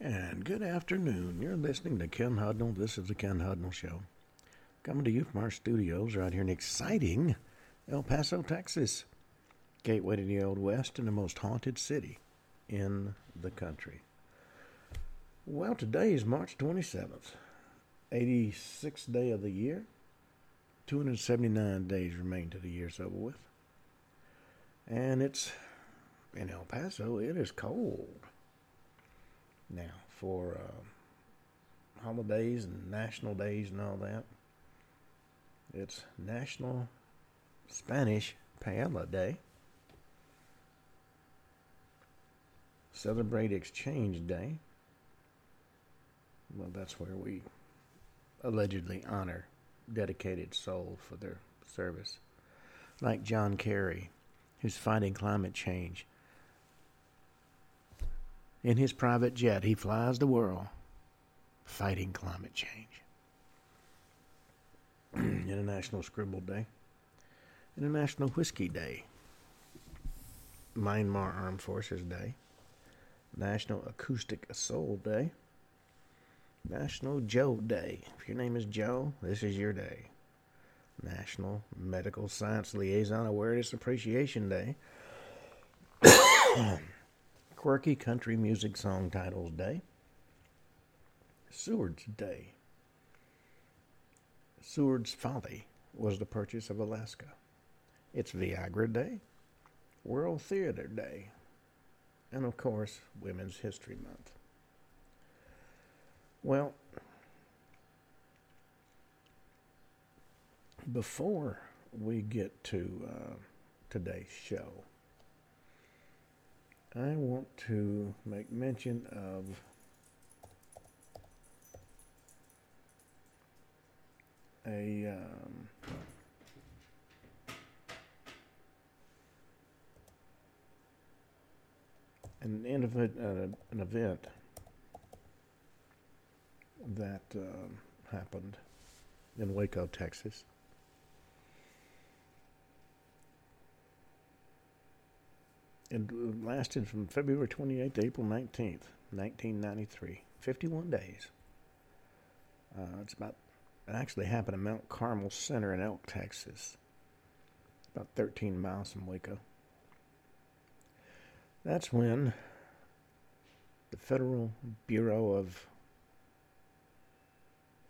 And good afternoon. You're listening to Ken Hudnall. This is the Ken Hudnall Show. Coming to you from our studios right here in exciting El Paso, Texas. Gateway to the Old West and the most haunted city in the country. Well, today is March 27th, 86th day of the year. 279 days remain to the year's over with. And it's in El Paso, it is cold. Now, for uh, holidays and national days and all that, it's National Spanish Paella Day. Celebrate Exchange Day. Well, that's where we allegedly honor dedicated souls for their service. Like John Kerry, who's fighting climate change in his private jet, he flies the world fighting climate change. International Scribble Day. International Whiskey Day. Myanmar Armed Forces Day. National Acoustic Soul Day. National Joe Day. If your name is Joe, this is your day. National Medical Science Liaison Awareness Appreciation Day. Quirky Country Music Song Titles Day. Seward's Day. Seward's Folly was the purchase of Alaska. It's Viagra Day, World Theater Day, and of course, Women's History Month. Well, before we get to uh, today's show, I want to make mention of a um, an, an event that uh, happened in Waco, Texas. It lasted from February 28th to April 19th, 1993. 51 days. Uh, it's about, it actually happened at Mount Carmel Center in Elk, Texas. About 13 miles from Waco. That's when the Federal Bureau of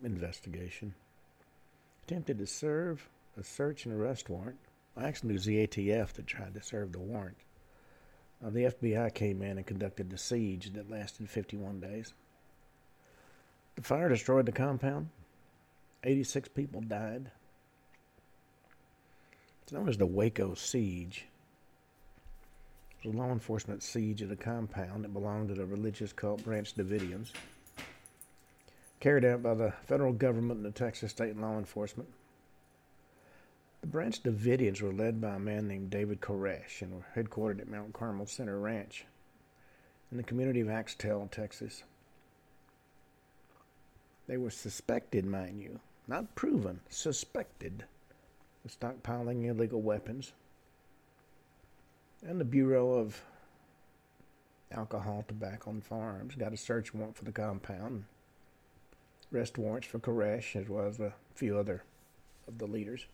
Investigation attempted to serve a search and arrest warrant. Actually, it was the ATF that tried to serve the warrant uh, the FBI came in and conducted the siege that lasted 51 days. The fire destroyed the compound. 86 people died. It's known as the Waco Siege. It was a law enforcement siege of the compound that belonged to the religious cult Branch Davidians, carried out by the federal government and the Texas state law enforcement. The Branch Davidians were led by a man named David Koresh and were headquartered at Mount Carmel Center Ranch in the community of Axtell, Texas. They were suspected, mind you, not proven, suspected of stockpiling illegal weapons. And the Bureau of Alcohol, Tobacco, and Firearms got a search warrant for the compound, arrest warrants for Koresh, as well as a few other of the leaders.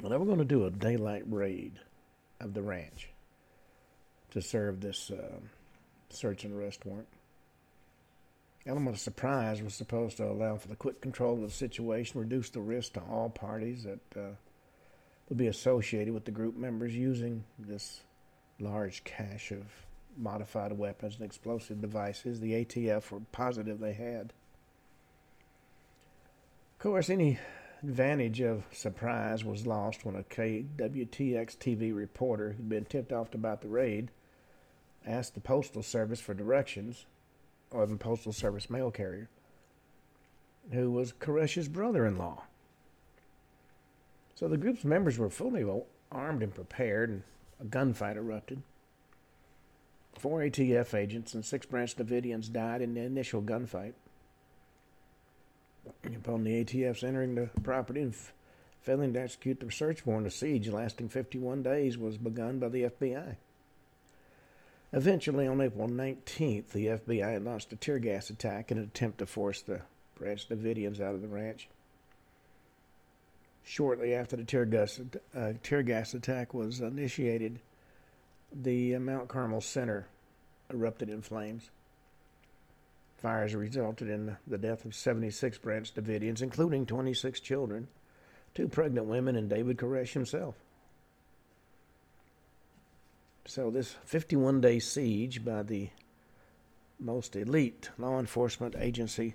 Well, they were going to do a daylight raid of the ranch to serve this uh, search and arrest warrant. Element of surprise was supposed to allow for the quick control of the situation, reduce the risk to all parties that uh, would be associated with the group members using this large cache of modified weapons and explosive devices the ATF were positive they had. Of course, any advantage of surprise was lost when a KWTX TV reporter who'd been tipped off about the raid asked the Postal Service for directions, or the Postal Service mail carrier, who was Koresh's brother in law. So the group's members were fully armed and prepared, and a gunfight erupted. Four ATF agents and six Branch Davidians died in the initial gunfight. Upon the ATF's entering the property and f- failing to execute the search warrant, a siege lasting 51 days was begun by the FBI. Eventually, on April 19th, the FBI launched a tear gas attack in an attempt to force the Branch Davidians out of the ranch. Shortly after the tear gas, uh, tear gas attack was initiated, the uh, Mount Carmel Center erupted in flames. Fires resulted in the death of 76 Branch Davidians, including 26 children, two pregnant women, and David Koresh himself. So, this 51 day siege by the most elite law enforcement agency,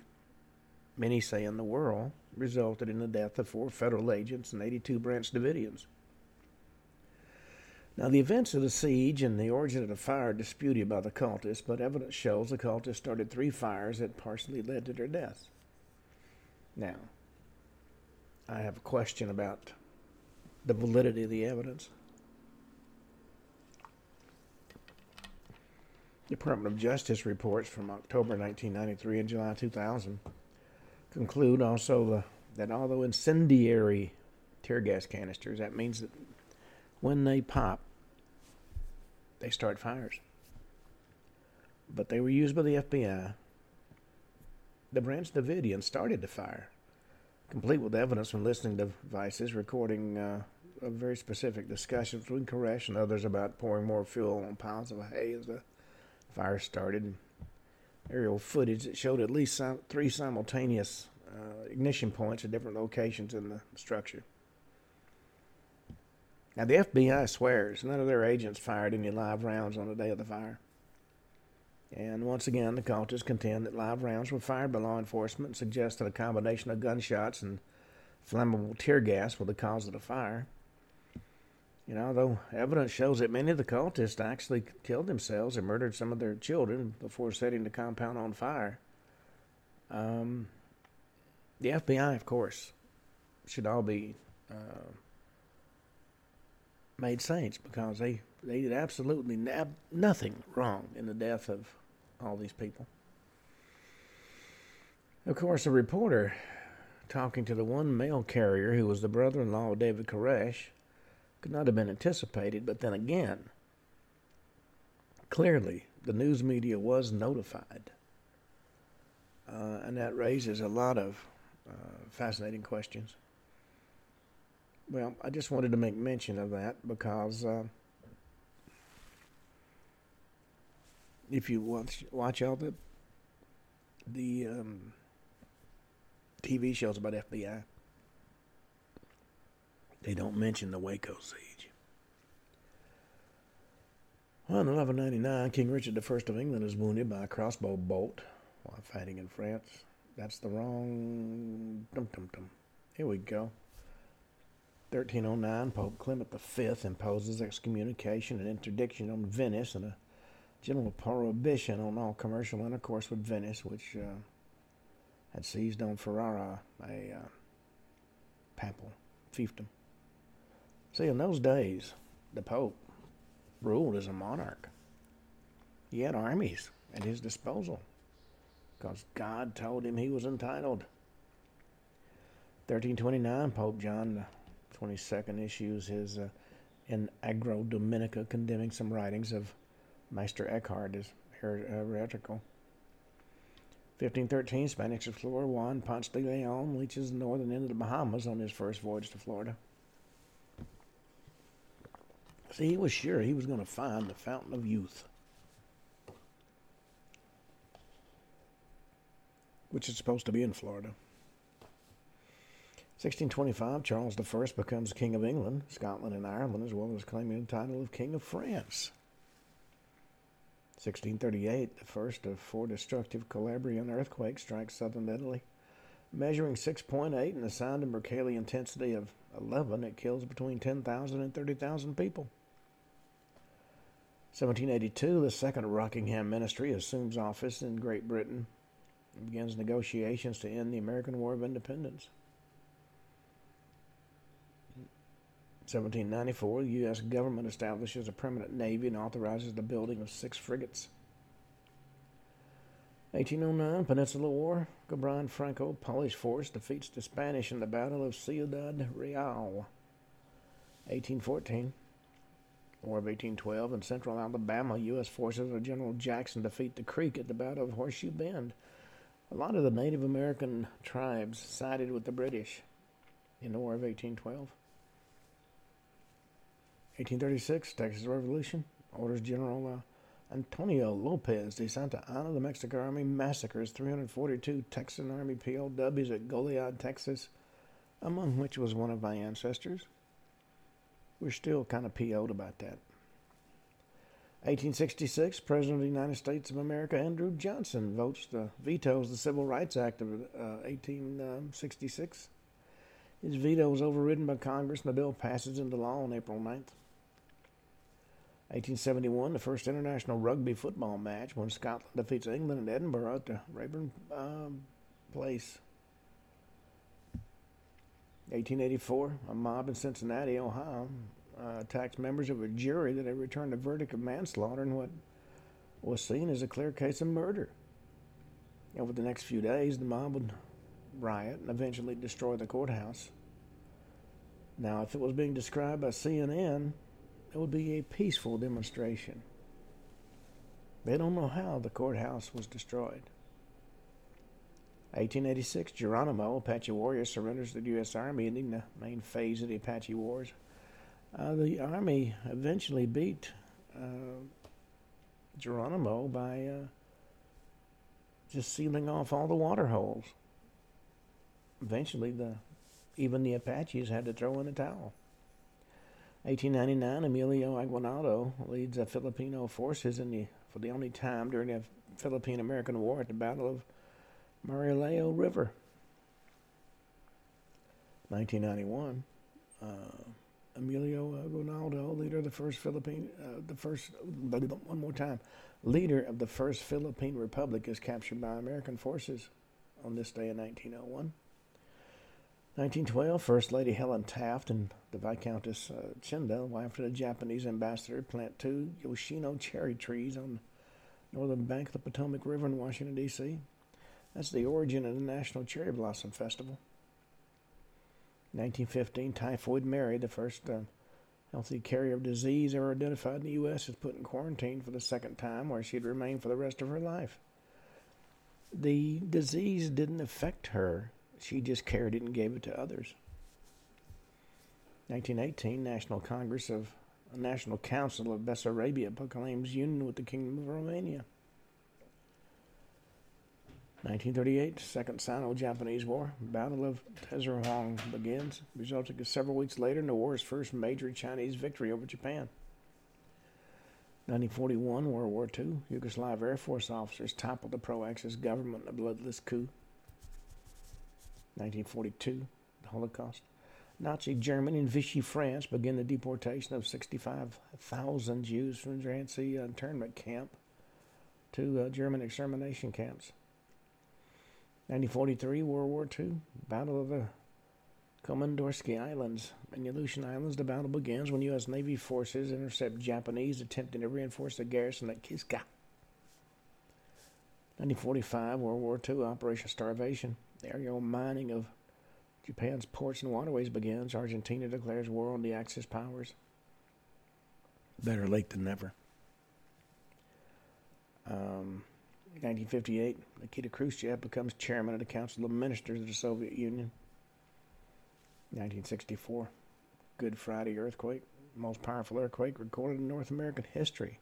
many say in the world, resulted in the death of four federal agents and 82 Branch Davidians. Now, the events of the siege and the origin of the fire are disputed by the cultists, but evidence shows the cultists started three fires that partially led to their deaths. Now, I have a question about the validity of the evidence. Department of Justice reports from October 1993 and July 2000 conclude also the, that although incendiary tear gas canisters, that means that when they pop, they start fires. But they were used by the FBI. The Branch Davidian started the fire, complete with evidence from listening devices recording uh, a very specific discussion between Koresh and others about pouring more fuel on piles of hay as the fire started. Aerial footage that showed at least three simultaneous uh, ignition points at different locations in the structure. Now, the FBI swears none of their agents fired any live rounds on the day of the fire. And once again, the cultists contend that live rounds were fired by law enforcement and suggest that a combination of gunshots and flammable tear gas were the cause of the fire. You know, though evidence shows that many of the cultists actually killed themselves and murdered some of their children before setting the compound on fire. Um, the FBI, of course, should all be uh, made saints because they, they did absolutely nab- nothing wrong in the death of all these people. Of course, a reporter talking to the one mail carrier who was the brother in law of David Koresh could not have been anticipated, but then again, clearly the news media was notified. Uh, and that raises a lot of uh, fascinating questions. Well, I just wanted to make mention of that because uh, if you watch watch all the the um, TV shows about FBI, they don't mention the Waco siege. Well, in 1199, King Richard I of England is wounded by a crossbow bolt while fighting in France. That's the wrong. Dum dum dum. Here we go. 1309, Pope Clement V imposes excommunication and interdiction on Venice and a general prohibition on all commercial intercourse with Venice, which uh, had seized on Ferrara, a uh, papal fiefdom. See, in those days, the Pope ruled as a monarch. He had armies at his disposal because God told him he was entitled. 1329, Pope John XXII issues his uh, in Agro Dominico condemning some writings of Meister Eckhart as heretical. 1513, Spanish explorer Juan Ponce de Leon reaches the northern end of the Bahamas on his first voyage to Florida. See, he was sure he was going to find the fountain of youth. which is supposed to be in Florida. 1625, Charles I becomes King of England, Scotland, and Ireland, as well as claiming the title of King of France. 1638, the first of four destructive Calabrian earthquakes strikes southern Italy. Measuring 6.8 and a sound and Mercalli intensity of 11, it kills between 10,000 and 30,000 people. 1782, the second Rockingham ministry assumes office in Great Britain and begins negotiations to end the American War of Independence. 1794, the U.S. government establishes a permanent navy and authorizes the building of six frigates. 1809, Peninsula War. Gobran Franco, Polish force, defeats the Spanish in the Battle of Ciudad Real. 1814, War of 1812. In central Alabama, U.S. forces of General Jackson defeat the Creek at the Battle of Horseshoe Bend. A lot of the Native American tribes sided with the British in the War of 1812. 1836, Texas Revolution. Orders General uh, Antonio Lopez de Santa Anna, the Mexican Army massacres 342 Texan Army POWs at Goliad, Texas, among which was one of my ancestors. We're still kind of PO'd about that. 1866, President of the United States of America Andrew Johnson votes the vetoes the Civil Rights Act of uh, 1866. His veto is overridden by Congress, and the bill passes into law on April 9th. 1871, the first international rugby football match when Scotland defeats England in Edinburgh at the Raeburn um, Place. 1884, a mob in Cincinnati, Ohio, uh, attacked members of a jury that had returned a verdict of manslaughter in what was seen as a clear case of murder. Over the next few days, the mob would riot and eventually destroy the courthouse. Now, if it was being described by CNN, it would be a peaceful demonstration. They don't know how the courthouse was destroyed. 1886, Geronimo, Apache warrior, surrenders to the U.S. Army, ending the main phase of the Apache Wars. Uh, the Army eventually beat uh, Geronimo by uh, just sealing off all the water holes. Eventually, the even the Apaches had to throw in the towel. 1899, Emilio Aguinaldo leads the Filipino forces in the, for the only time during the Philippine-American War at the Battle of Marilao River. 1991, uh, Emilio Aguinaldo, leader of the first Philippine, uh, the first, one more time, leader of the first Philippine Republic, is captured by American forces on this day in 1901. 1912, First Lady Helen Taft and the Viscountess uh, Chinda, wife of the Japanese ambassador, plant two Yoshino cherry trees on the northern bank of the Potomac River in Washington, D.C. That's the origin of the National Cherry Blossom Festival. 1915, Typhoid Mary, the first uh, healthy carrier of disease ever identified in the U.S., is put in quarantine for the second time, where she'd remain for the rest of her life. The disease didn't affect her she just carried it and gave it to others. 1918, National Congress of National Council of Bessarabia proclaims union with the Kingdom of Romania. 1938, Second Sino-Japanese War, Battle of Taierzhuang begins, resulting several weeks later in the war's first major Chinese victory over Japan. 1941, World War II, Yugoslav Air Force officers toppled the pro-Axis government in a bloodless coup. 1942, the Holocaust. Nazi Germany and Vichy France began the deportation of 65,000 Jews from Drancy uh, internment camp to uh, German extermination camps. 1943, World War II, Battle of the Komandorsky Islands. In the Aleutian Islands, the battle begins when U.S. Navy forces intercept Japanese attempting to reinforce the garrison at Kiska. 1945, World War II, Operation Starvation. Aerial mining of Japan's ports and waterways begins. Argentina declares war on the Axis powers. Better late than never. Um, 1958, Nikita Khrushchev becomes chairman of the Council of Ministers of the Soviet Union. 1964, Good Friday earthquake, most powerful earthquake recorded in North American history.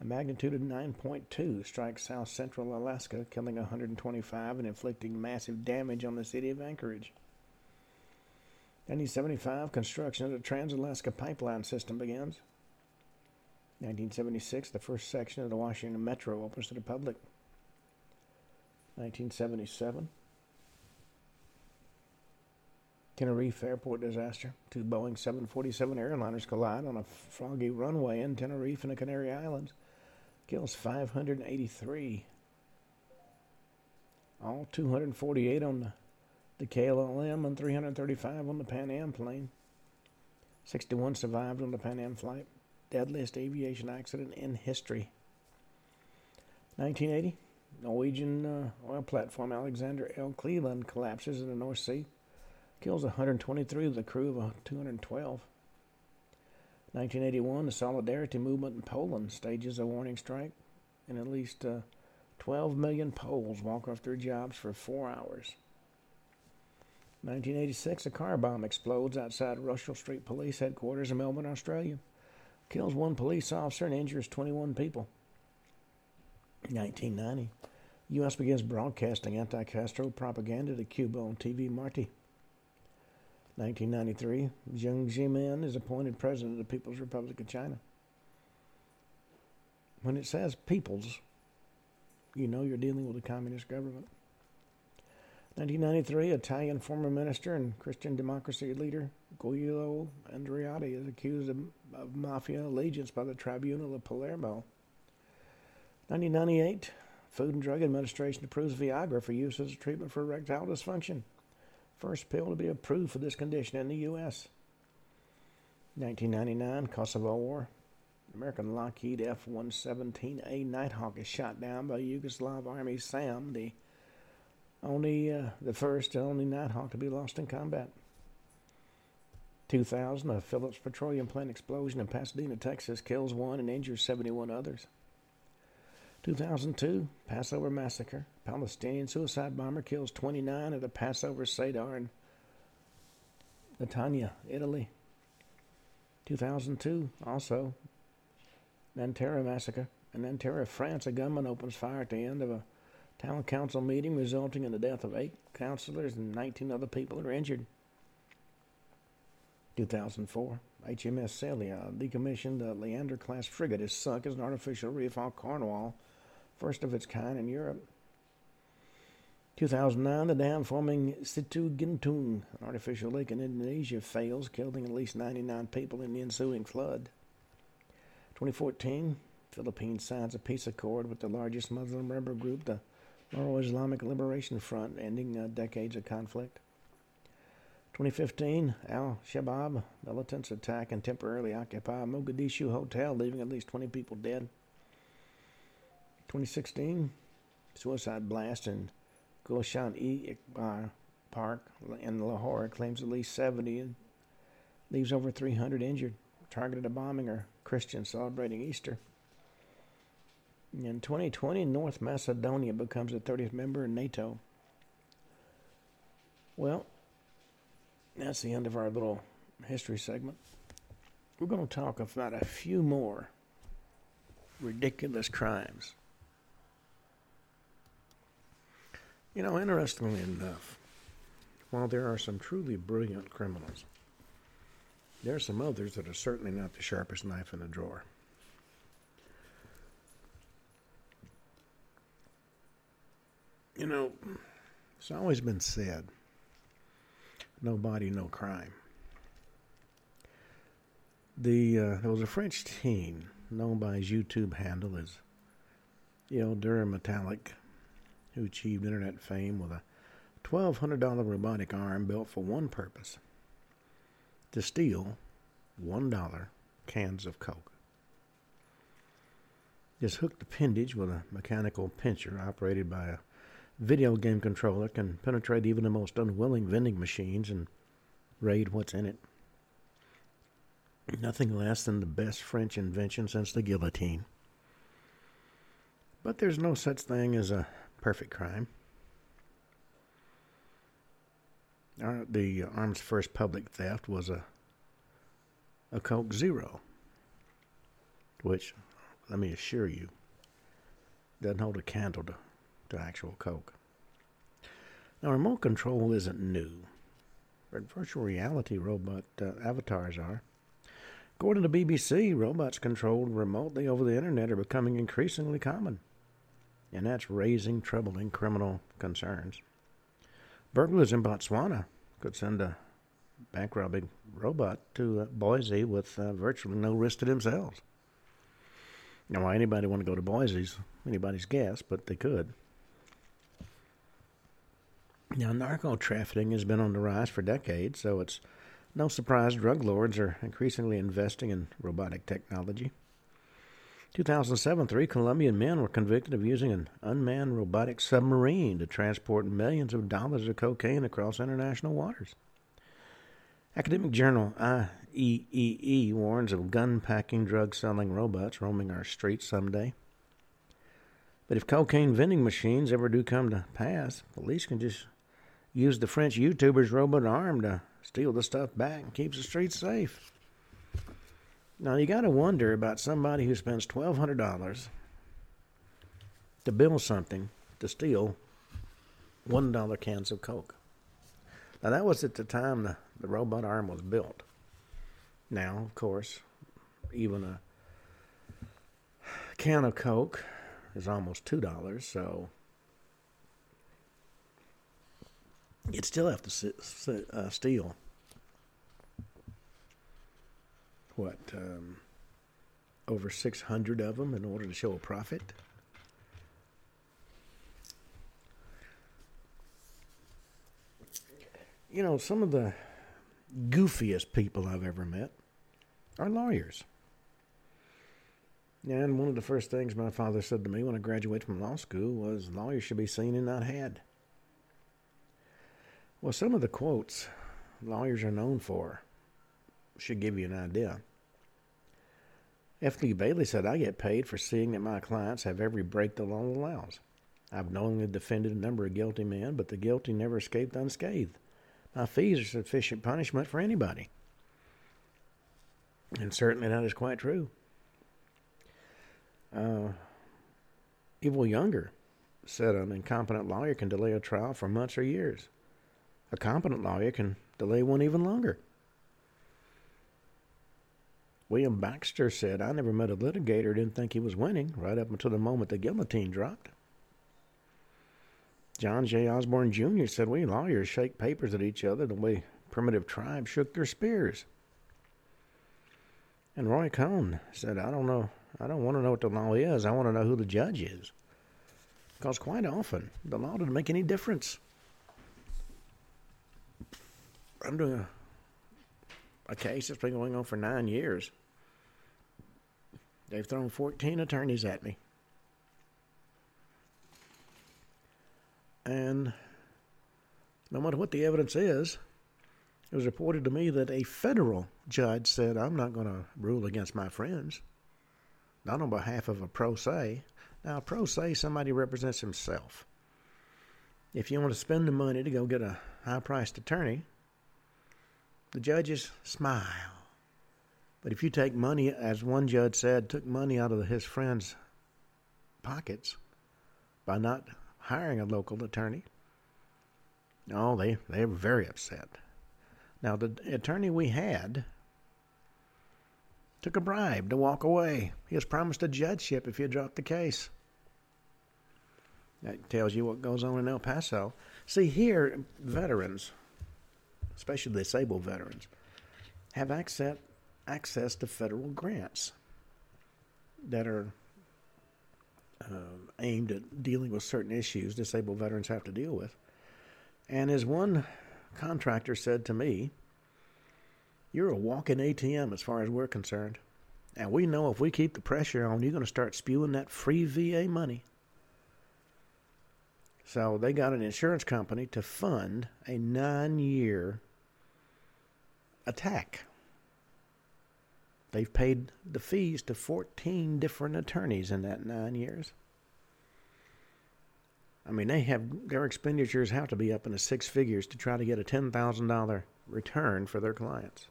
A magnitude of 9.2 strikes south central Alaska, killing 125 and inflicting massive damage on the city of Anchorage. 1975, construction of the Trans Alaska Pipeline System begins. 1976, the first section of the Washington Metro opens to the public. 1977, Tenerife airport disaster. Two Boeing 747 airliners collide on a foggy runway in Tenerife and the Canary Islands kills 583. All 248 on the, the KLM and 335 on the Pan Am plane. 61 survived on the Pan Am flight. Deadliest aviation accident in history. 1980, Norwegian uh, oil platform Alexander L. Kielland collapses in the North Sea, kills 123 of the crew of 212. 1981, the Solidarity Movement in Poland stages a warning strike, and at least uh, 12 million Poles walk off their jobs for four hours. 1986, a car bomb explodes outside Russell Street Police headquarters in Melbourne, Australia. Kills one police officer and injures 21 people. 1990, U.S. begins broadcasting anti Castro propaganda to Cuba on TV Marti. 1993, Jiang Zemin is appointed president of the People's Republic of China. When it says people's, you know you're dealing with a communist government. 1993, Italian former minister and Christian democracy leader Giulio Andreotti is accused of, of mafia allegiance by the Tribunal of Palermo. 1998, Food and Drug Administration approves Viagra for use as a treatment for erectile dysfunction. First pill to be approved for this condition in the U.S. 1999, Kosovo War. American Lockheed F 117A Nighthawk is shot down by Yugoslav Army SAM, the only uh, the first and only Nighthawk to be lost in combat. 2000, a Phillips petroleum plant explosion in Pasadena, Texas, kills one and injures 71 others. 2002, Passover massacre. Palestinian suicide bomber kills 29 at a Passover Seder in Catania, Italy. 2002, also, Nanterre massacre. In Nanterre, France, a gunman opens fire at the end of a town council meeting, resulting in the death of eight councilors and 19 other people are injured. 2004, HMS Scylla, decommissioned the Leander class frigate, is sunk as an artificial reef off Cornwall first of its kind in Europe. 2009, the dam forming Situ Gintung, an artificial lake in Indonesia, fails, killing at least 99 people in the ensuing flood. 2014, Philippines signs a peace accord with the largest Muslim rebel group, the Moro Islamic Liberation Front, ending uh, decades of conflict. 2015, Al Shabaab militants attack and temporarily occupy a Mogadishu hotel, leaving at least 20 people dead. 2016, suicide blast in Gulshan E Iqbal Park in Lahore claims at least 70 and leaves over 300 injured. Targeted a bombing or Christians celebrating Easter. In 2020, North Macedonia becomes the 30th member of NATO. Well, that's the end of our little history segment. We're going to talk about a few more ridiculous crimes You know, interestingly enough, while there are some truly brilliant criminals, there are some others that are certainly not the sharpest knife in the drawer. You know, it's always been said no body, no crime. The uh, there was a French teen known by his YouTube handle as Eldure Metallic who achieved internet fame with a $1,200 robotic arm built for one purpose to steal $1 cans of Coke. This hooked appendage with a mechanical pincher operated by a video game controller can penetrate even the most unwilling vending machines and raid what's in it. Nothing less than the best French invention since the guillotine. But there's no such thing as a perfect crime. The arm's first public theft was a a Coke Zero, which, let me assure you, doesn't hold a candle to, to actual Coke. Now, remote control isn't new, but virtual reality robot uh, avatars are. According to BBC, robots controlled remotely over the internet are becoming increasingly common and that's raising troubling criminal concerns. Burglars in Botswana could send a bank robbing robot to uh, Boise with uh, virtually no risk to themselves. Now, why anybody want to go to Boise's anybody's guess, but they could. Now, narco trafficking has been on the rise for decades, so it's no surprise drug lords are increasingly investing in robotic technology. 2007, three Colombian men were convicted of using an unmanned robotic submarine to transport millions of dollars of cocaine across international waters. Academic journal IEEE warns of gun packing, drug selling robots roaming our streets someday. But if cocaine vending machines ever do come to pass, police can just use the French YouTuber's robot arm to steal the stuff back and keeps the streets safe. Now you got to wonder about somebody who spends twelve hundred dollars to build something to steal one dollar cans of Coke. Now that was at the time the, the robot arm was built. Now, of course, even a can of Coke is almost two dollars, so you'd still have to sit, sit, uh, steal what um, over six hundred of them in order to show a profit. You know, some of the goofiest people I've ever met are lawyers. And one of the first things my father said to me when I graduated from law school was lawyers should be seen and not had. Well, some of the quotes lawyers are known for should give you an idea. F. Lee Bailey said, I get paid for seeing that my clients have every break the law allows. I've knowingly defended a number of guilty men, but the guilty never escaped unscathed. My fees are sufficient punishment for anybody. And certainly that is quite true. Uh, Evelle Younger said an incompetent lawyer can delay a trial for months or years. A competent lawyer can delay one even longer. William Baxter said, I never met a litigator didn't think he was winning right up until the moment the guillotine dropped. John J. Osborne Jr. said, We lawyers shake papers at each other the way primitive tribes shook their spears. And Roy Cohn said, I don't know. I don't want to know what the law is. I want to know who the judge is. Because quite often, the law doesn't make any difference. I'm doing a, a case that's been going on for nine years. They've thrown 14 attorneys at me. And no matter what the evidence is, it was reported to me that a federal judge said, I'm not going to rule against my friends, not on behalf of a pro se. Now, pro se, somebody represents himself. If you want to spend the money to go get a high priced attorney, the judges smile. But if you take money, as one judge said, took money out of his friends' pockets by not hiring a local attorney. No, they, they were very upset. Now, the attorney we had took a bribe to walk away. He was promised a judgeship if he dropped the case. That tells you what goes on in El Paso. See, here, veterans, especially disabled veterans, have access, access to federal grants that are uh, aimed at dealing with certain issues disabled veterans have to deal with. And as one contractor said to me, You're a walking ATM as far as we're concerned. And we know if we keep the pressure on, you're going to start spewing that free VA money. So they got an insurance company to fund a nine year attack. They've paid the fees to 14 different attorneys in that nine years. I mean, they have their expenditures have to be up in the six figures to try to get a $10,000 return for their clients.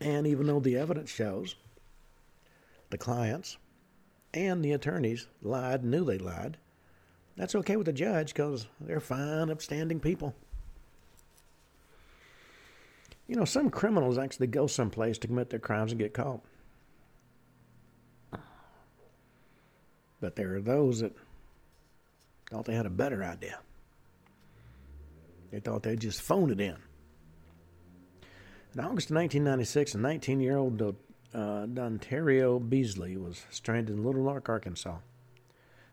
And even though the evidence shows the clients and the attorneys lied, knew they lied, that's okay with the judge because they're fine, upstanding people. You know, some criminals actually go someplace to commit their crimes and get caught. But there are those that thought they had a better idea. They thought they'd just phone it in. In August of 1996, a 19 year old uh, Dontario Beasley was stranded in Little Rock, Arkansas,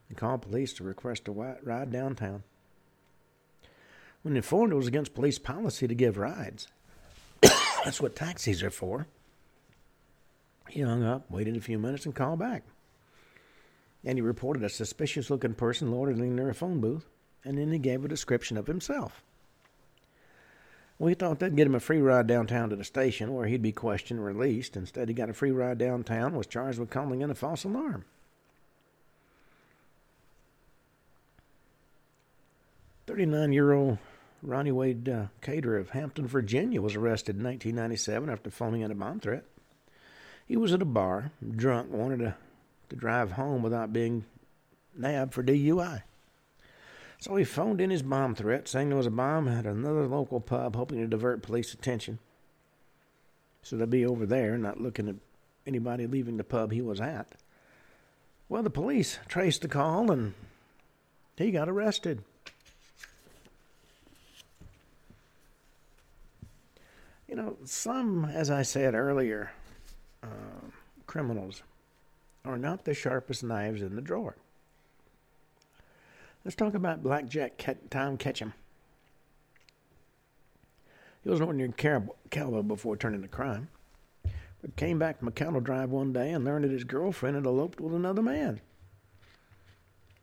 and called police to request a ride downtown. When informed it was against police policy to give rides, that's what taxis are for. He hung up, waited a few minutes, and called back. And he reported a suspicious looking person loitering near a phone booth. and then he gave a description of himself. We thought that'd get him a free ride downtown to the station where he'd be questioned and released. Instead, he got a free ride downtown, was charged with calling in a false alarm. 39 year old Ronnie Wade uh, Cater of Hampton, Virginia, was arrested in 1997 after phoning in a bomb threat. He was at a bar, drunk, wanted to, to drive home without being nabbed for DUI. So he phoned in his bomb threat, saying there was a bomb at another local pub, hoping to divert police attention. So they'd be over there, not looking at anybody leaving the pub he was at. Well, the police traced the call and he got arrested. You know, some, as I said earlier, uh, criminals are not the sharpest knives in the drawer. Let's talk about Blackjack Tom Ketchum. He was an ordinary cowboy before turning to crime, but came back from a cattle drive one day and learned that his girlfriend had eloped with another man.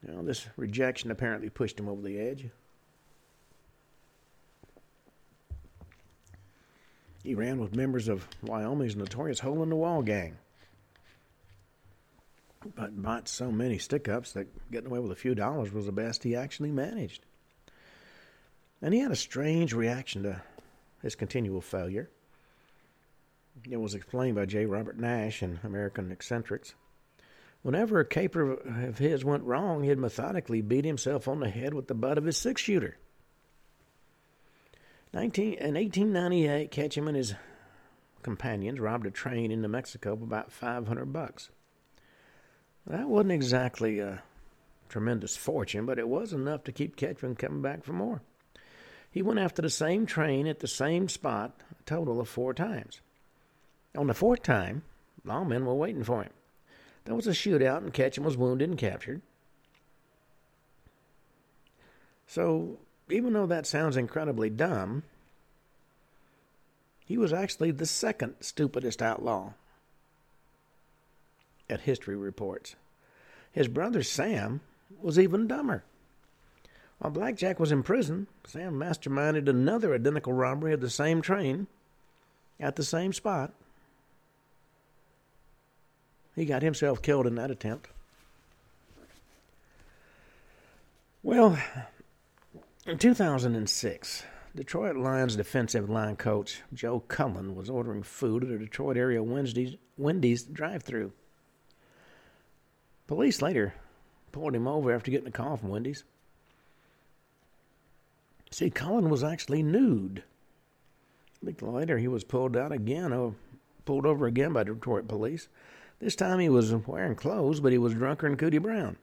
You this rejection apparently pushed him over the edge. He ran with members of Wyoming's notorious Hole in the Wall gang. But bought so many stick ups that getting away with a few dollars was the best he actually managed. And he had a strange reaction to his continual failure. It was explained by Jay Robert Nash in American Eccentrics. Whenever a caper of his went wrong, he'd methodically beat himself on the head with the butt of his six shooter. 19, in 1898, Ketchum and his companions robbed a train in New Mexico for about 500 bucks. That wasn't exactly a tremendous fortune, but it was enough to keep Ketchum coming back for more. He went after the same train at the same spot a total of four times. On the fourth time, lawmen were waiting for him. There was a shootout, and Ketchum was wounded and captured. So even though that sounds incredibly dumb, he was actually the second stupidest outlaw at history reports. His brother Sam was even dumber. While Blackjack was in prison, Sam masterminded another identical robbery of the same train at the same spot. He got himself killed in that attempt. Well, in 2006, Detroit Lions defensive line coach Joe Cullen was ordering food at a Detroit area Wendy's, Wendy's drive through. Police later pulled him over after getting a call from Wendy's. See, Cullen was actually nude. A week later, he was pulled out again, or pulled over again by Detroit police. This time he was wearing clothes, but he was drunker than Cootie Brown.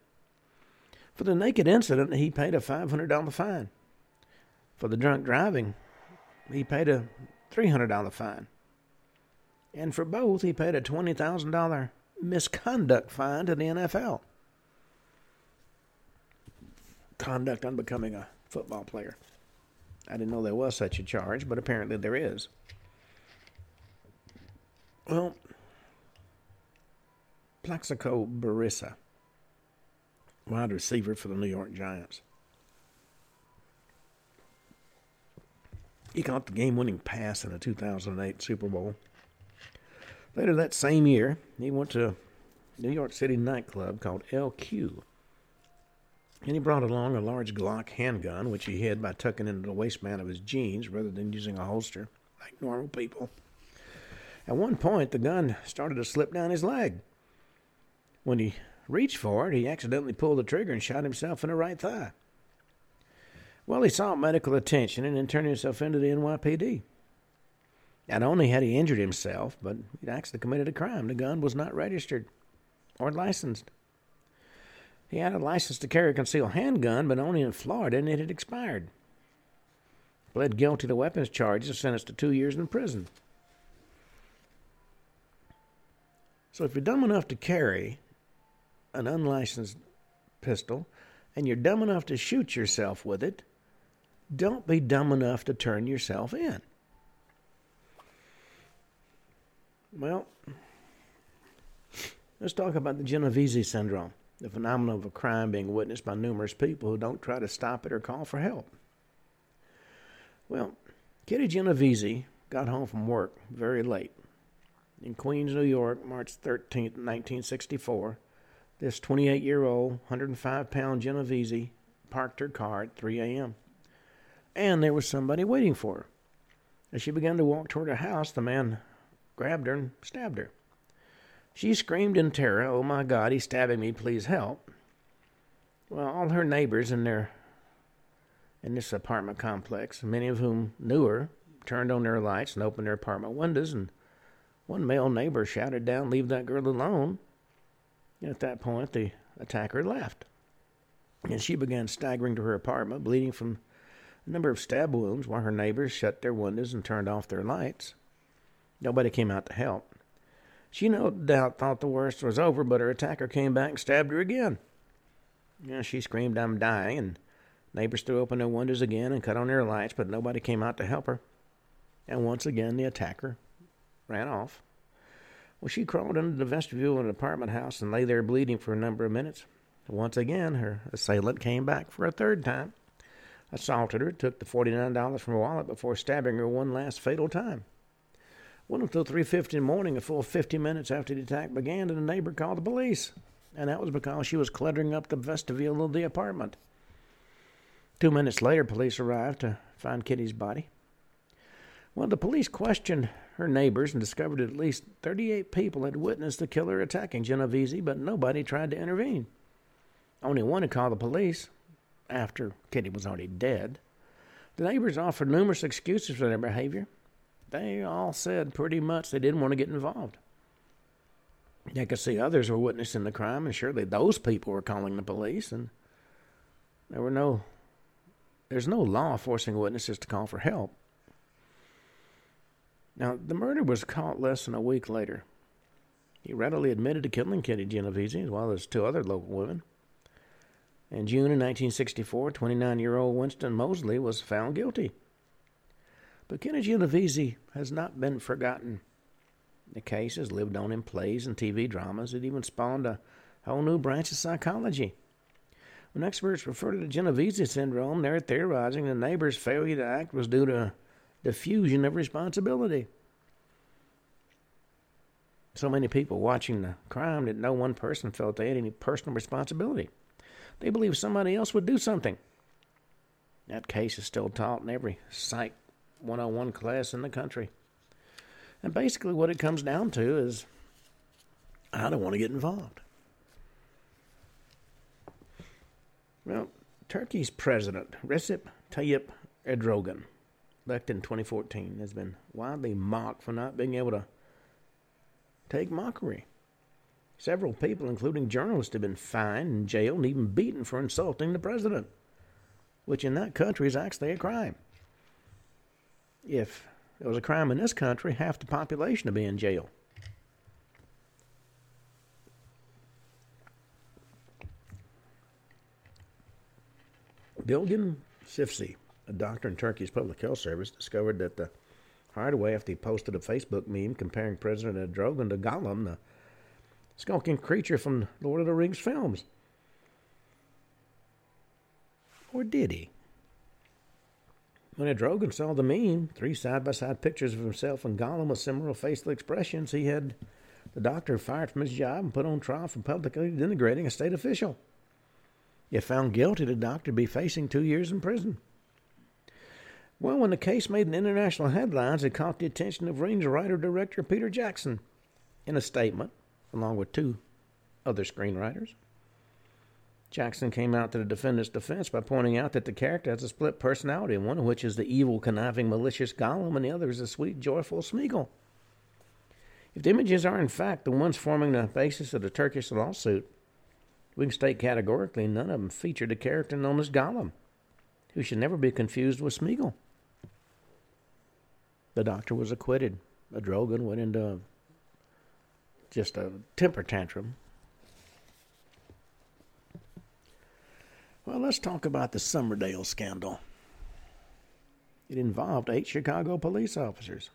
For the naked incident, he paid a $500 fine. For the drunk driving, he paid a $300 fine. And for both, he paid a $20,000 misconduct fine to the NFL. Conduct unbecoming a football player. I didn't know there was such a charge, but apparently there is. Well, Plaxico Burress wide receiver for the New York Giants. He caught the game winning pass in the 2008 Super Bowl. Later that same year, he went to a New York City nightclub called LQ. And he brought along a large Glock handgun, which he hid by tucking into the waistband of his jeans rather than using a holster like normal people. At one point, the gun started to slip down his leg. When he reached for it, he accidentally pulled the trigger and shot himself in the right thigh. Well, he sought medical attention and then turned himself into the NYPD. Not only had he injured himself, but he'd actually committed a crime. The gun was not registered or licensed. He had a license to carry a concealed handgun, but only in Florida, and it had expired. Pled guilty to weapons charges and sentenced to two years in prison. So if you're dumb enough to carry an unlicensed pistol and you're dumb enough to shoot yourself with it, don't be dumb enough to turn yourself in. Well, let's talk about the Genovese syndrome. the phenomenon of a crime being witnessed by numerous people who don't try to stop it or call for help. Well, Kitty Genovese got home from work very late. In Queens, New York, March 13, 1964, this 28 year old, 105 pound Genovese parked her car at 3 a.m. And there was somebody waiting for her. As she began to walk toward her house, the man grabbed her and stabbed her. She screamed in terror, Oh my God, he's stabbing me, please help. Well, all her neighbors in their in this apartment complex, many of whom knew her, turned on their lights and opened their apartment windows, and one male neighbor shouted down, Leave that girl alone. At that point, the attacker left. And she began staggering to her apartment, bleeding from a number of stab wounds, while her neighbors shut their windows and turned off their lights. Nobody came out to help. She no doubt thought the worst was over, but her attacker came back and stabbed her again. You know, she screamed, I'm dying, and neighbors threw open their windows again and cut on their lights, but nobody came out to help her. And once again, the attacker ran off. Well, she crawled into the vestibule of an apartment house and lay there bleeding for a number of minutes. Once again, her assailant came back for a third time, assaulted her, took the $49 from her wallet before stabbing her one last fatal time. Well, until 3.50 in the morning, a full 50 minutes after the attack began, and a neighbor called the police. And that was because she was cluttering up the vestibule of the apartment. Two minutes later, police arrived to find Kitty's body. Well, the police questioned her neighbors and discovered at least 38 people had witnessed the killer attacking Genovese, but nobody tried to intervene. Only one had called the police after Kitty was already dead. The neighbors offered numerous excuses for their behavior, they all said pretty much they didn't want to get involved. They could see others were witnessing the crime, and surely those people were calling the police, and there were no there's no law forcing witnesses to call for help. Now, the murder was caught less than a week later. He readily admitted to killing Kitty Genovese as well as two other local women. In June of 1964, 29 year old Winston Moseley was found guilty. But Kenneth Genovese has not been forgotten. The case has lived on in plays and TV dramas. It even spawned a whole new branch of psychology. When experts refer to the Genovese syndrome, they're theorizing the neighbor's failure to act was due to diffusion of responsibility. So many people watching the crime that no one person felt they had any personal responsibility. They believed somebody else would do something. That case is still taught in every psych 101 class in the country. And basically, what it comes down to is I don't want to get involved. Well, Turkey's president, Recep Tayyip Erdogan, elected in 2014, has been widely mocked for not being able to take mockery. Several people, including journalists, have been fined and jailed and even beaten for insulting the president, which in that country is actually a crime if it was a crime in this country, half the population would be in jail. Bilgin Sifsi, a doctor in Turkey's public health service, discovered that the Hardaway after he posted a Facebook meme comparing President Erdogan to Gollum, the skulking creature from Lord of the Rings films. Or did he? When Erdogan saw the meme, three side by side pictures of himself and Gollum with similar facial expressions, he had the doctor fired from his job and put on trial for publicly denigrating a state official. If found guilty, the doctor would be facing two years in prison. Well, when the case made an international headlines, it caught the attention of Rings writer director Peter Jackson in a statement, along with two other screenwriters. Jackson came out to the defendant's defense by pointing out that the character has a split personality, one of which is the evil, conniving, malicious Gollum, and the other is the sweet, joyful Smeagol. If the images are in fact the ones forming the basis of the Turkish lawsuit, we can state categorically none of them featured a character known as Gollum, who should never be confused with Smeagol. The doctor was acquitted. Erdogan went into just a temper tantrum Well, let's talk about the Summerdale scandal. It involved eight Chicago police officers.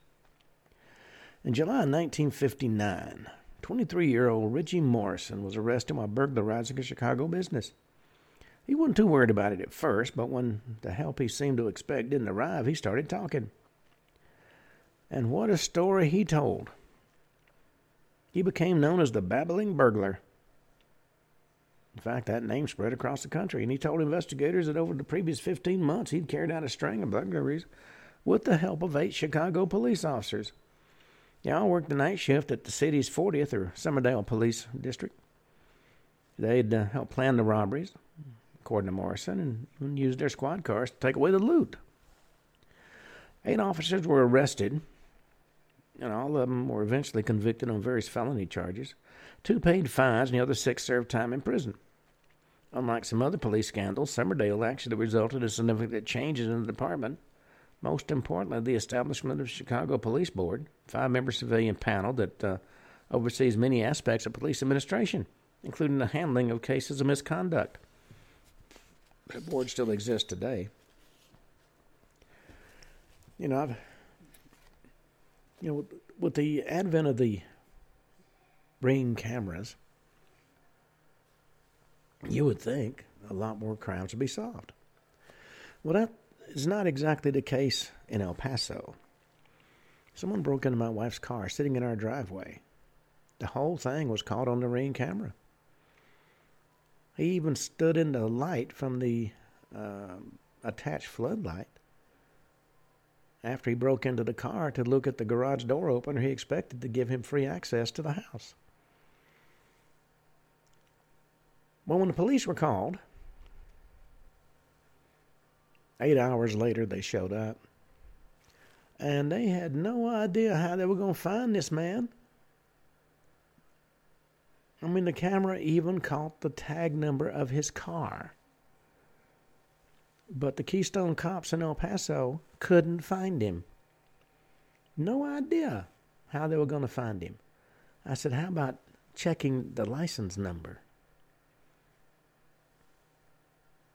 In July 1959, 23 year old Richie Morrison was arrested while burglarizing a Chicago business. He wasn't too worried about it at first, but when the help he seemed to expect didn't arrive, he started talking. And what a story he told! He became known as the Babbling Burglar. In fact, that name spread across the country, and he told investigators that over the previous 15 months he'd carried out a string of burglaries with the help of eight Chicago police officers. They all worked the night shift at the city's 40th or Summerdale Police District. They'd uh, help plan the robberies, according to Morrison, and used their squad cars to take away the loot. Eight officers were arrested, and all of them were eventually convicted on various felony charges. Two paid fines, and the other six served time in prison. Unlike some other police scandals, Summerdale actually resulted in significant changes in the department. Most importantly, the establishment of the Chicago Police Board, five-member civilian panel that uh, oversees many aspects of police administration, including the handling of cases of misconduct. That board still exists today. You know, I've, you know, with the advent of the ring cameras, you would think a lot more crimes would be solved. Well, that is not exactly the case in El Paso. Someone broke into my wife's car sitting in our driveway. The whole thing was caught on the ring camera. He even stood in the light from the uh, attached floodlight after he broke into the car to look at the garage door opener he expected to give him free access to the house. Well, when the police were called, eight hours later they showed up. And they had no idea how they were going to find this man. I mean, the camera even caught the tag number of his car. But the Keystone cops in El Paso couldn't find him. No idea how they were going to find him. I said, How about checking the license number?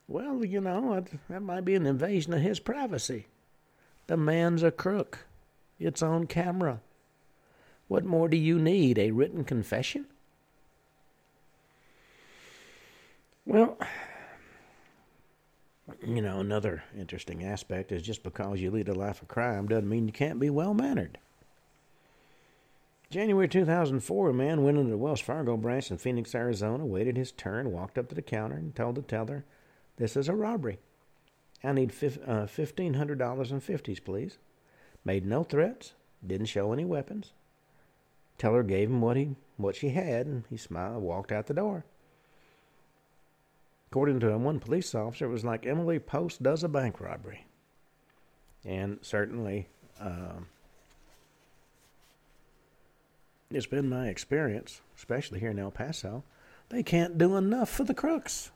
Well, you know, that might be an invasion of his privacy. The man's a crook. It's on camera. What more do you need? A written confession? Well, you know, another interesting aspect is just because you lead a life of crime doesn't mean you can't be well mannered. January 2004, a man went into the Wells Fargo branch in Phoenix, Arizona, waited his turn, walked up to the counter, and told the teller, This is a robbery. I need uh, $1,500 in 50s, please. Made no threats, didn't show any weapons. Teller gave him what he what she had, and he smiled, walked out the door. According to one police officer, it was like Emily Post does a bank robbery. And certainly, um, it's been my experience, especially here in El Paso, they can't do enough for the crooks.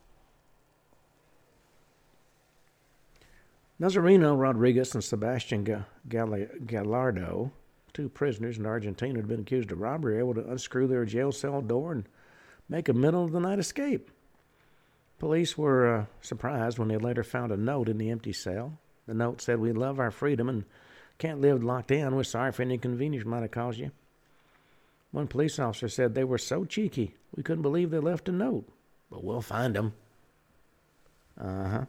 Nazareno Rodriguez and Sebastian Gallardo, two prisoners in Argentina, who had been accused of robbery, able to unscrew their jail cell door and make a middle of the night escape. Police were uh, surprised when they later found a note in the empty cell. The note said, We love our freedom and can't live locked in. We're sorry for any inconvenience we might have caused you. One police officer said they were so cheeky, we couldn't believe they left a note. But we'll find them. Uh huh.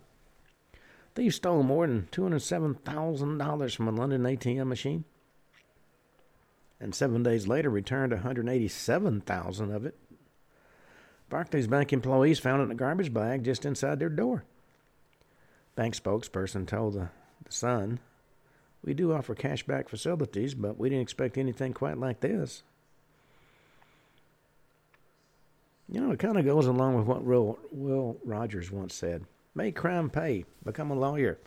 Thieves stole more than $207,000 from a London ATM machine. And seven days later returned 187000 of it Barclays Bank employees found it in a garbage bag just inside their door. Bank spokesperson told the, the Sun, We do offer cashback facilities, but we didn't expect anything quite like this. You know, it kind of goes along with what Will, Will Rogers once said Make crime pay, become a lawyer.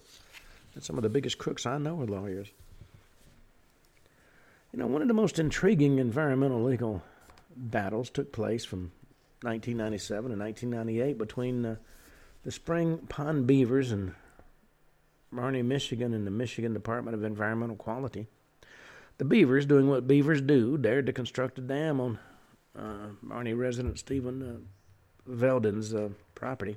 And some of the biggest crooks I know are lawyers. You know, one of the most intriguing environmental legal battles took place from 1997 and 1998 between uh, the spring pond beavers and Marnie, Michigan, and the Michigan Department of Environmental Quality. The beavers, doing what beavers do, dared to construct a dam on uh, Marnie resident Stephen uh, uh, property.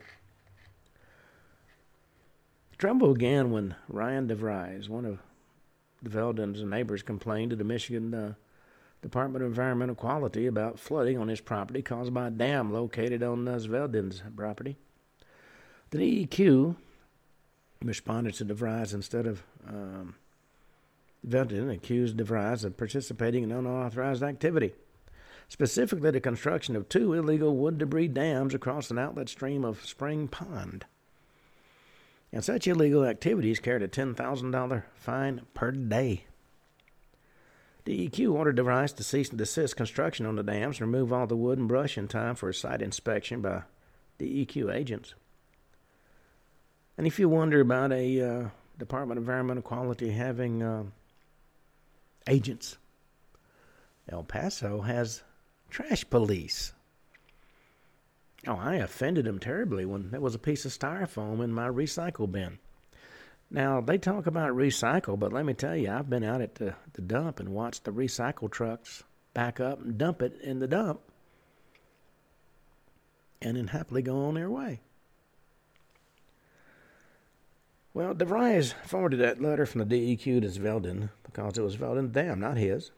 The trouble began when Ryan DeVries, one of the Veldon's neighbors, complained to the Michigan uh, Department of Environmental Quality about flooding on his property caused by a dam located on uh, property. The DEQ responded to DeVries instead of um, Veldin, accused DeVries of participating in unauthorized activity, specifically the construction of two illegal wood debris dams across an outlet stream of Spring Pond. And such illegal activities carried a $10,000 fine per day. DEQ ordered DeVries to cease and desist construction on the dams and remove all the wood and brush in time for a site inspection by DEQ agents. And if you wonder about a uh, Department of Environmental Quality having uh, agents, El Paso has trash police. Oh, I offended him terribly when there was a piece of styrofoam in my recycle bin. Now, they talk about recycle, but let me tell you, I've been out at the, the dump and watched the recycle trucks back up and dump it in the dump and then happily go on their way. Well, DeVries forwarded that letter from the DEQ to Sveldin because it was Sveldin's dam, not his.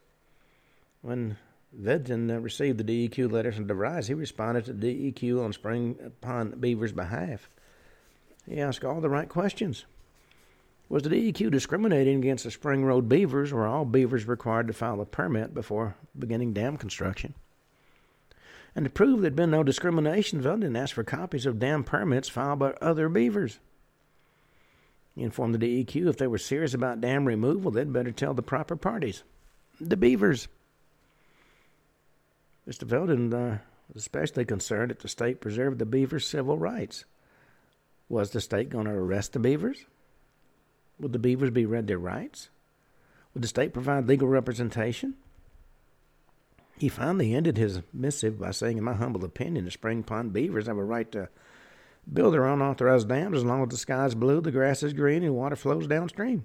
When Vedden uh, received the DEQ letter from DeVries, he responded to the DEQ on Spring Pond Beaver's behalf. He asked all the right questions. Was the DEQ discriminating against the Spring Road beavers, or all beavers required to file a permit before beginning dam construction? And to prove there'd been no discrimination, Veldin asked for copies of dam permits filed by other beavers. He informed the DEQ if they were serious about dam removal, they'd better tell the proper parties. The beavers. Mr. Veldin uh, was especially concerned that the state preserved the beavers' civil rights. Was the state going to arrest the beavers? Would the beavers be read their rights? Would the state provide legal representation? He finally ended his missive by saying, In my humble opinion, the Spring Pond beavers have a right to build their unauthorized dams as long as the sky is blue, the grass is green, and water flows downstream.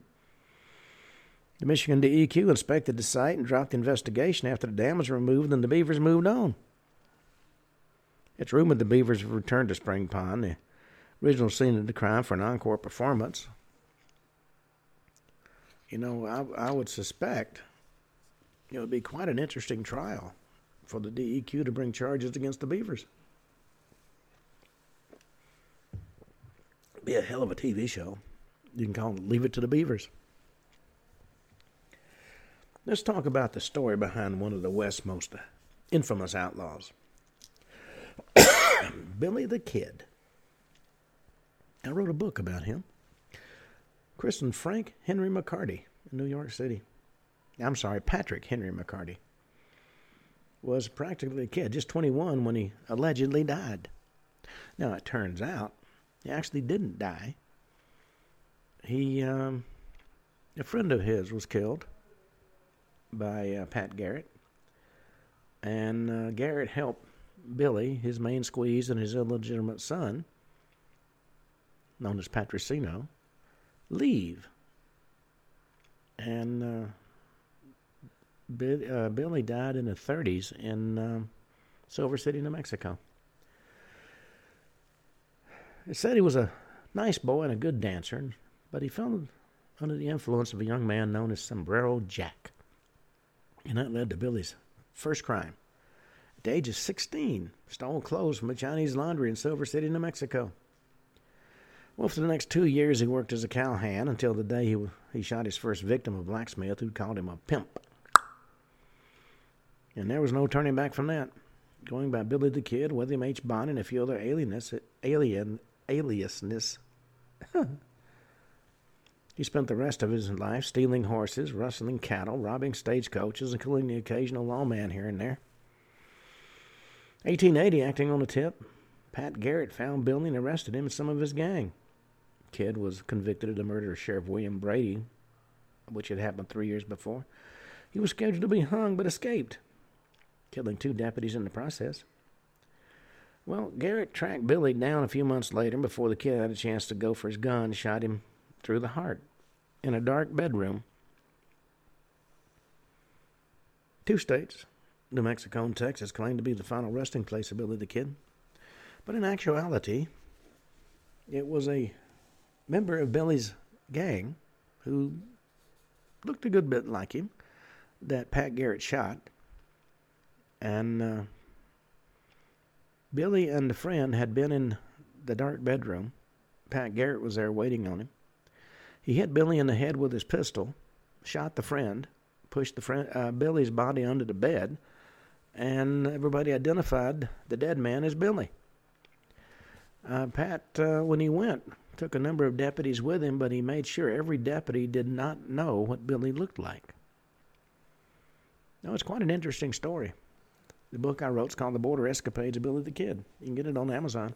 The Michigan DEQ inspected the site and dropped the investigation after the dam was removed and the beavers moved on. It's rumored the beavers have returned to Spring Pond, the original scene of the crime, for an encore performance. You know, I, I would suspect it would be quite an interesting trial for the DEQ to bring charges against the beavers. be a hell of a TV show. You can call it Leave It to the Beavers. Let's talk about the story behind one of the West's most infamous outlaws Billy the Kid. I wrote a book about him. Christened Frank Henry McCarty in New York City. I'm sorry, Patrick Henry McCarty. Was practically a kid, just 21 when he allegedly died. Now, it turns out he actually didn't die. He, um, a friend of his was killed by uh, Pat Garrett, and uh, Garrett helped Billy, his main squeeze, and his illegitimate son, known as Patricino, leave. And uh, uh Billy died in the 30s in um, Silver City, New Mexico. It said he was a nice boy and a good dancer, but he fell under the influence of a young man known as Sombrero Jack. And that led to Billy's first crime. At the age of 16, stole clothes from a Chinese laundry in Silver City, New Mexico. Well, for the next two years, he worked as a cowhand until the day he, he shot his first victim, a blacksmith who called him a pimp. And there was no turning back from that. Going by Billy the Kid, William H. Bonney, and a few other alienness, alien aliasness. he spent the rest of his life stealing horses, rustling cattle, robbing stagecoaches, and killing the occasional lawman here and there. 1880, acting on a tip, Pat Garrett found Billy and arrested him and some of his gang. Kid was convicted of the murder of Sheriff William Brady, which had happened three years before. He was scheduled to be hung but escaped, killing two deputies in the process. Well, Garrett tracked Billy down a few months later before the kid had a chance to go for his gun shot him through the heart in a dark bedroom. Two states, New Mexico and Texas, claimed to be the final resting place of Billy the Kid. But in actuality, it was a member of Billy's gang who looked a good bit like him that Pat Garrett shot And uh, Billy and a friend had been in the dark bedroom. Pat Garrett was there waiting on him. He hit Billy in the head with his pistol, shot the friend, pushed the friend, uh, Billy's body under the bed, and everybody identified the dead man as Billy. Uh, Pat, uh, when he went, took a number of deputies with him, but he made sure every deputy did not know what Billy looked like. Now, it's quite an interesting story. The book I wrote is called The Border Escapades of Billy the Kid. You can get it on Amazon.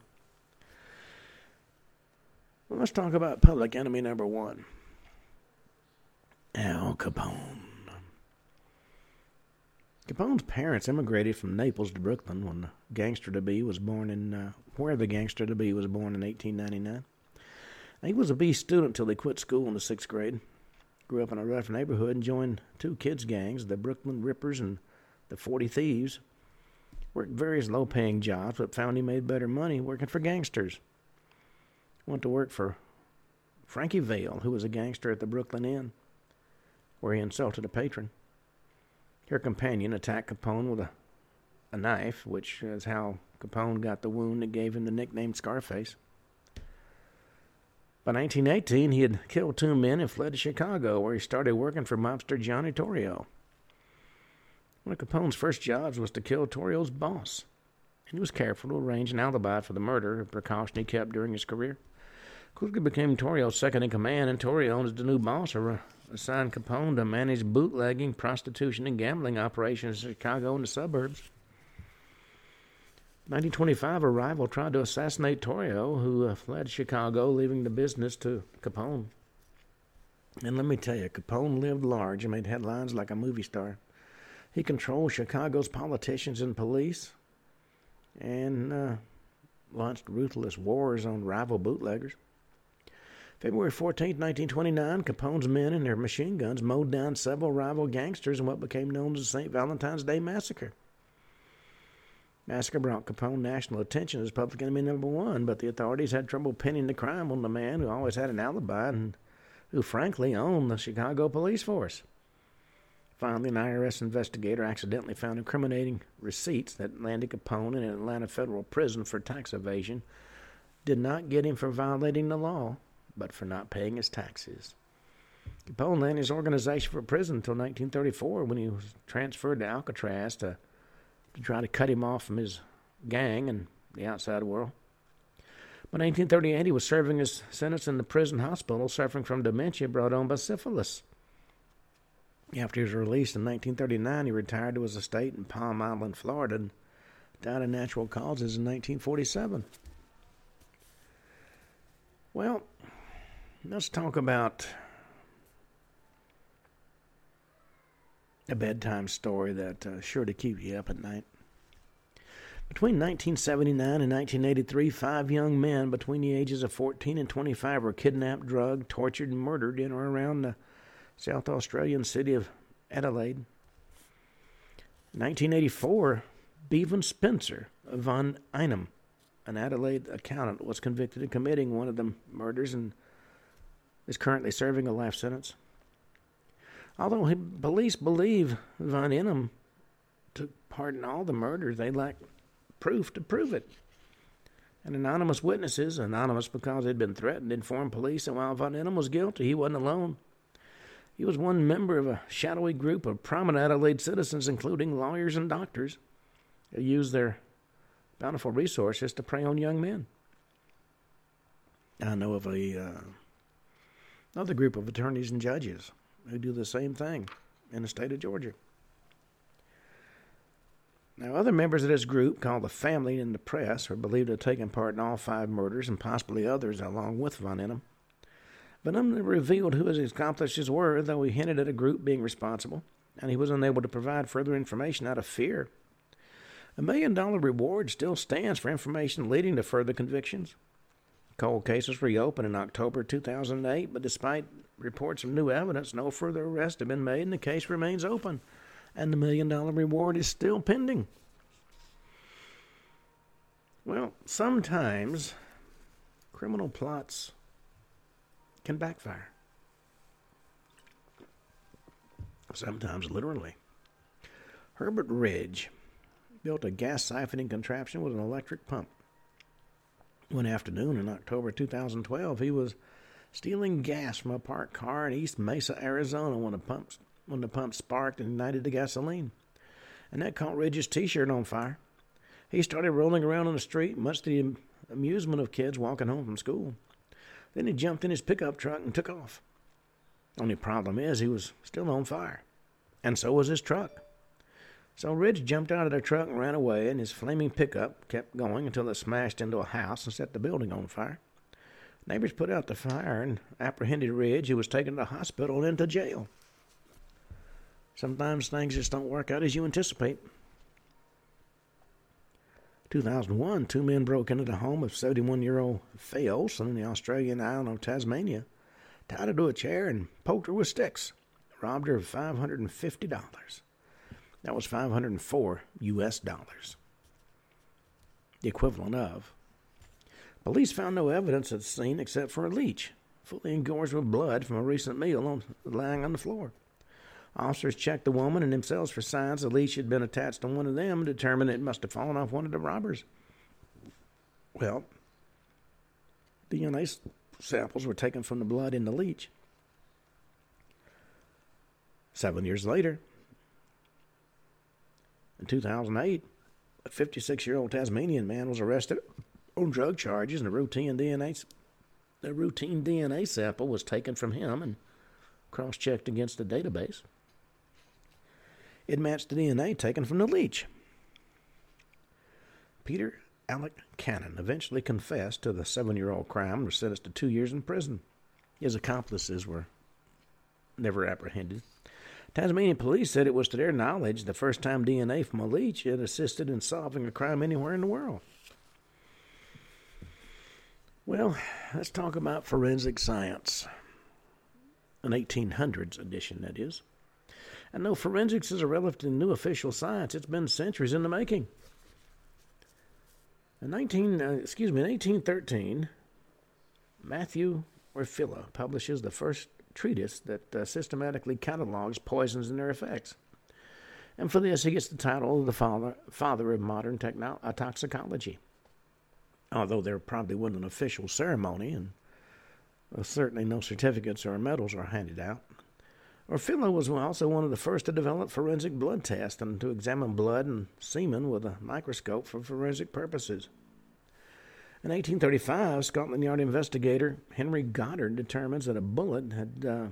Well, let's talk about public enemy number one Al Capone. Capone's parents immigrated from Naples to Brooklyn when the gangster to be was born in uh, where the gangster to be was born in 1899. He was a B student till he quit school in the sixth grade. Grew up in a rough neighborhood and joined two kids' gangs, the Brooklyn Rippers and the Forty Thieves. Worked various low-paying jobs, but found he made better money working for gangsters. Went to work for Frankie Yale, who was a gangster at the Brooklyn Inn, where he insulted a patron. Her companion attacked Capone with a, a knife, which is how Capone got the wound that gave him the nickname Scarface. By 1918, he had killed two men and fled to Chicago, where he started working for mobster Johnny Torrio. One of Capone's first jobs was to kill Torrio's boss, and he was careful to arrange an alibi for the murder, a precaution he kept during his career. Quickly became Torrio's second in command, and Torrio, as the new boss, uh, assigned Capone to manage bootlegging, prostitution, and gambling operations in Chicago and the suburbs. 1925, a rival tried to assassinate Torrio, who uh, fled Chicago, leaving the business to Capone. And let me tell you, Capone lived large and made headlines like a movie star. He controlled Chicago's politicians and police and uh, launched ruthless wars on rival bootleggers. February 14, 1929, Capone's men and their machine guns mowed down several rival gangsters in what became known as the St. Valentine's Day Massacre. Massacre brought Capone national attention as public enemy number one, but the authorities had trouble pinning the crime on the man who always had an alibi and who frankly owned the Chicago police force. Finally, an IRS investigator accidentally found incriminating receipts that landed Capone in an Atlanta federal prison for tax evasion. Did not get him for violating the law, but for not paying his taxes. Capone landed his organization for prison until 1934 when he was transferred to Alcatraz to to try to cut him off from his gang and the outside world. By 1938, he was serving his sentence in the prison hospital, suffering from dementia brought on by syphilis. After he was released in 1939, he retired to his estate in Palm Island, Florida, and died of natural causes in 1947. Well, let's talk about a bedtime story that uh, sure to keep you up at night. Between 1979 and 1983, five young men between the ages of 14 and 25 were kidnapped, drugged, tortured, and murdered in or around the South Australian city of Adelaide. In 1984, Bevan Spencer von Einem, an Adelaide accountant, was convicted of committing one of the murders and is currently serving a life sentence. Although police believe von Einem took part in all the murders, they lack proof to prove it. And anonymous witnesses, anonymous because they'd been threatened, informed police that while von Einem was guilty, he wasn't alone. He was one member of a shadowy group of prominent Adelaide citizens, including lawyers and doctors, who used their bountiful resources to prey on young men. I know of a uh, another group of attorneys and judges who do the same thing in the state of Georgia. Now, other members of this group, called the Family in the Press, are believed to have taken part in all five murders and possibly others along with von Einem. But none revealed who his accomplices were, though he hinted at a group being responsible, and he was unable to provide further information out of fear. A million dollar reward still stands for information leading to further convictions. Cold cases reopened in October 2008, but despite reports of new evidence, no further arrests have been made, and the case remains open, and the million dollar reward is still pending. Well, sometimes criminal plots can backfire. Sometimes literally. Herbert Ridge built a gas siphoning contraption with an electric pump. One afternoon in October 2012, he was stealing gas from a parked car in East Mesa, Arizona, when the pumps when the pump sparked and ignited the gasoline, and that caught Ridge's T-shirt on fire. He started rolling around on the street, much to the amusement of kids walking home from school. Then he jumped in his pickup truck and took off. Only problem is he was still on fire, and so was his truck. So Ridge jumped out of the truck and ran away, and his flaming pickup kept going until it smashed into a house and set the building on fire. Neighbors put out the fire and apprehended Ridge, who was taken to the hospital and into jail. Sometimes things just don't work out as you anticipate. 2001, two men broke into the home of 71 year old Faye Olson in the Australian island of Tasmania, tied her to a chair, and poked her with sticks. Robbed her of $550. That was 504 US dollars. The equivalent of. Police found no evidence at the scene except for a leech, fully engorged with blood from a recent meal on, lying on the floor. Officers checked the woman and themselves for signs the leech had been attached to one of them and determined it must have fallen off one of the robbers. Well, DNA samples were taken from the blood in the leech. Seven years later, in 2008, a 56 year old Tasmanian man was arrested on drug charges, and a routine DNA, a routine DNA sample was taken from him and cross checked against a database. It matched the DNA taken from the leech. Peter Alec Cannon eventually confessed to the seven year old crime and was sentenced to two years in prison. His accomplices were never apprehended. Tasmanian police said it was to their knowledge the first time DNA from a leech had assisted in solving a crime anywhere in the world. Well, let's talk about forensic science. An 1800s edition, that is. And though forensics is a relatively new official science, it's been centuries in the making. In 19, uh, excuse me, in 1813, Matthew Orfila publishes the first treatise that uh, systematically catalogs poisons and their effects. And for this, he gets the title of the father, father of modern techno- uh, toxicology. Although there probably wasn't an official ceremony, and uh, certainly no certificates or medals are handed out. Orfila was also one of the first to develop forensic blood tests and to examine blood and semen with a microscope for forensic purposes. In 1835, Scotland Yard investigator Henry Goddard determines that a bullet had uh,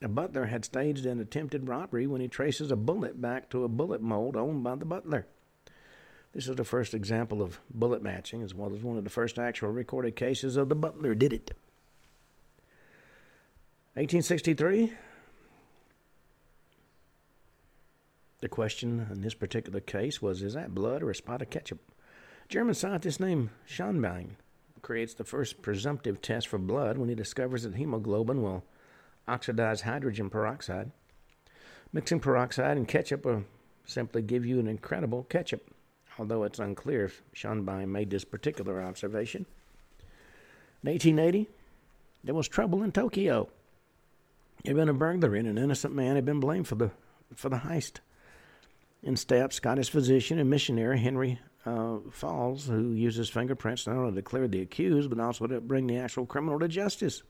a butler had staged an attempted robbery when he traces a bullet back to a bullet mold owned by the butler. This is the first example of bullet matching, as well as one of the first actual recorded cases of the butler did it. 1863. The question in this particular case was Is that blood or a spot of ketchup? German scientist named Schonbein creates the first presumptive test for blood when he discovers that hemoglobin will oxidize hydrogen peroxide. Mixing peroxide and ketchup will simply give you an incredible ketchup, although it's unclear if Schonbein made this particular observation. In 1880, there was trouble in Tokyo. There had been a burglary, and an innocent man had been blamed for the for the heist. In steps, Scottish physician and missionary Henry uh, Faulds, who uses fingerprints not only to clear the accused, but also to bring the actual criminal to justice.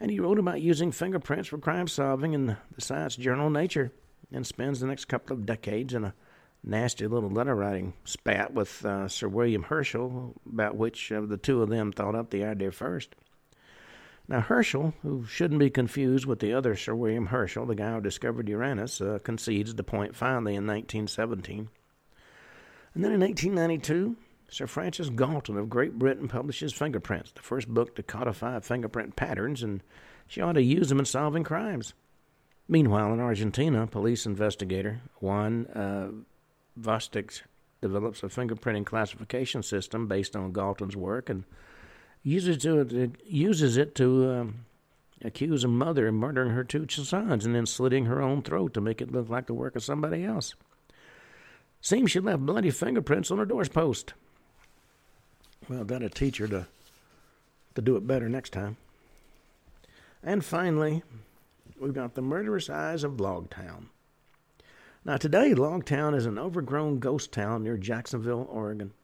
And he wrote about using fingerprints for crime solving in the science journal Nature, and spends the next couple of decades in a nasty little letter writing spat with uh, Sir William Herschel about which of the two of them thought up the idea first. Now, Herschel, who shouldn't be confused with the other Sir William Herschel, the guy who discovered Uranus, uh, concedes the point finally in 1917. And then in 1892, Sir Francis Galton of Great Britain publishes Fingerprints, the first book to codify fingerprint patterns, and she ought to use them in solving crimes. Meanwhile, in Argentina, police investigator Juan uh, Vostok develops a fingerprinting classification system based on Galton's work and uses, to, uses it to um, accuse a mother of murdering her two sons and then slitting her own throat to make it look like the work of somebody else. Seems she left bloody fingerprints on her doorpost. Well, that'll teach her to, to do it better next time. And finally, we've got the murderous eyes of Logtown. Now, today, Logtown is an overgrown ghost town near Jacksonville, Oregon.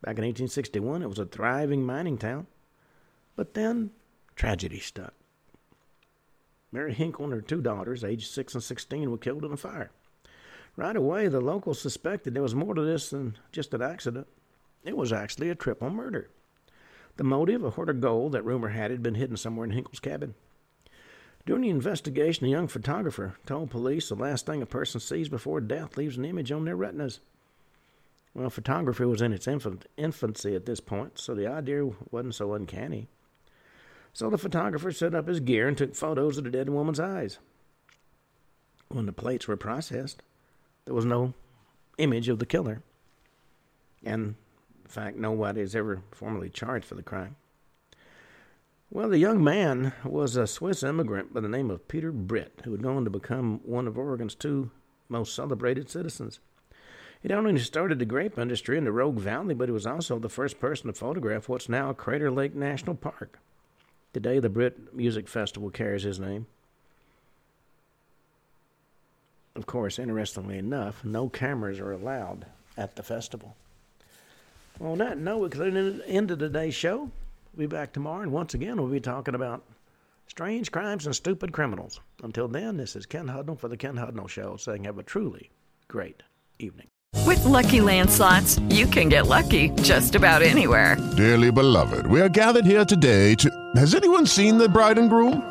Back in 1861, it was a thriving mining town. But then, tragedy struck. Mary Hinkle and her two daughters, aged 6 and 16, were killed in a fire. Right away, the locals suspected there was more to this than just an accident. It was actually a triple murder. The motive, a hoard of gold that rumor had had been hidden somewhere in Hinkle's cabin. During the investigation, a young photographer told police the last thing a person sees before death leaves an image on their retinas. Well, photography was in its infant, infancy at this point, so the idea wasn't so uncanny. So the photographer set up his gear and took photos of the dead woman's eyes. When the plates were processed, there was no image of the killer. And, in fact, nobody is ever formally charged for the crime. Well, the young man was a Swiss immigrant by the name of Peter Britt, who had gone to become one of Oregon's two most celebrated citizens. He not only started the grape industry in the Rogue Valley, but he was also the first person to photograph what's now Crater Lake National Park. Today, the Britt Music Festival carries his name. Of course, interestingly enough, no cameras are allowed at the festival. Well, on that note, we come to the end of today's show. We'll be back tomorrow, and once again, we'll be talking about strange crimes and stupid criminals. Until then, this is Ken Hudnall for the Ken Hudnall Show, saying have a truly great evening. With Lucky Land slots, you can get lucky just about anywhere. Dearly beloved, we are gathered here today to. Has anyone seen the bride and groom?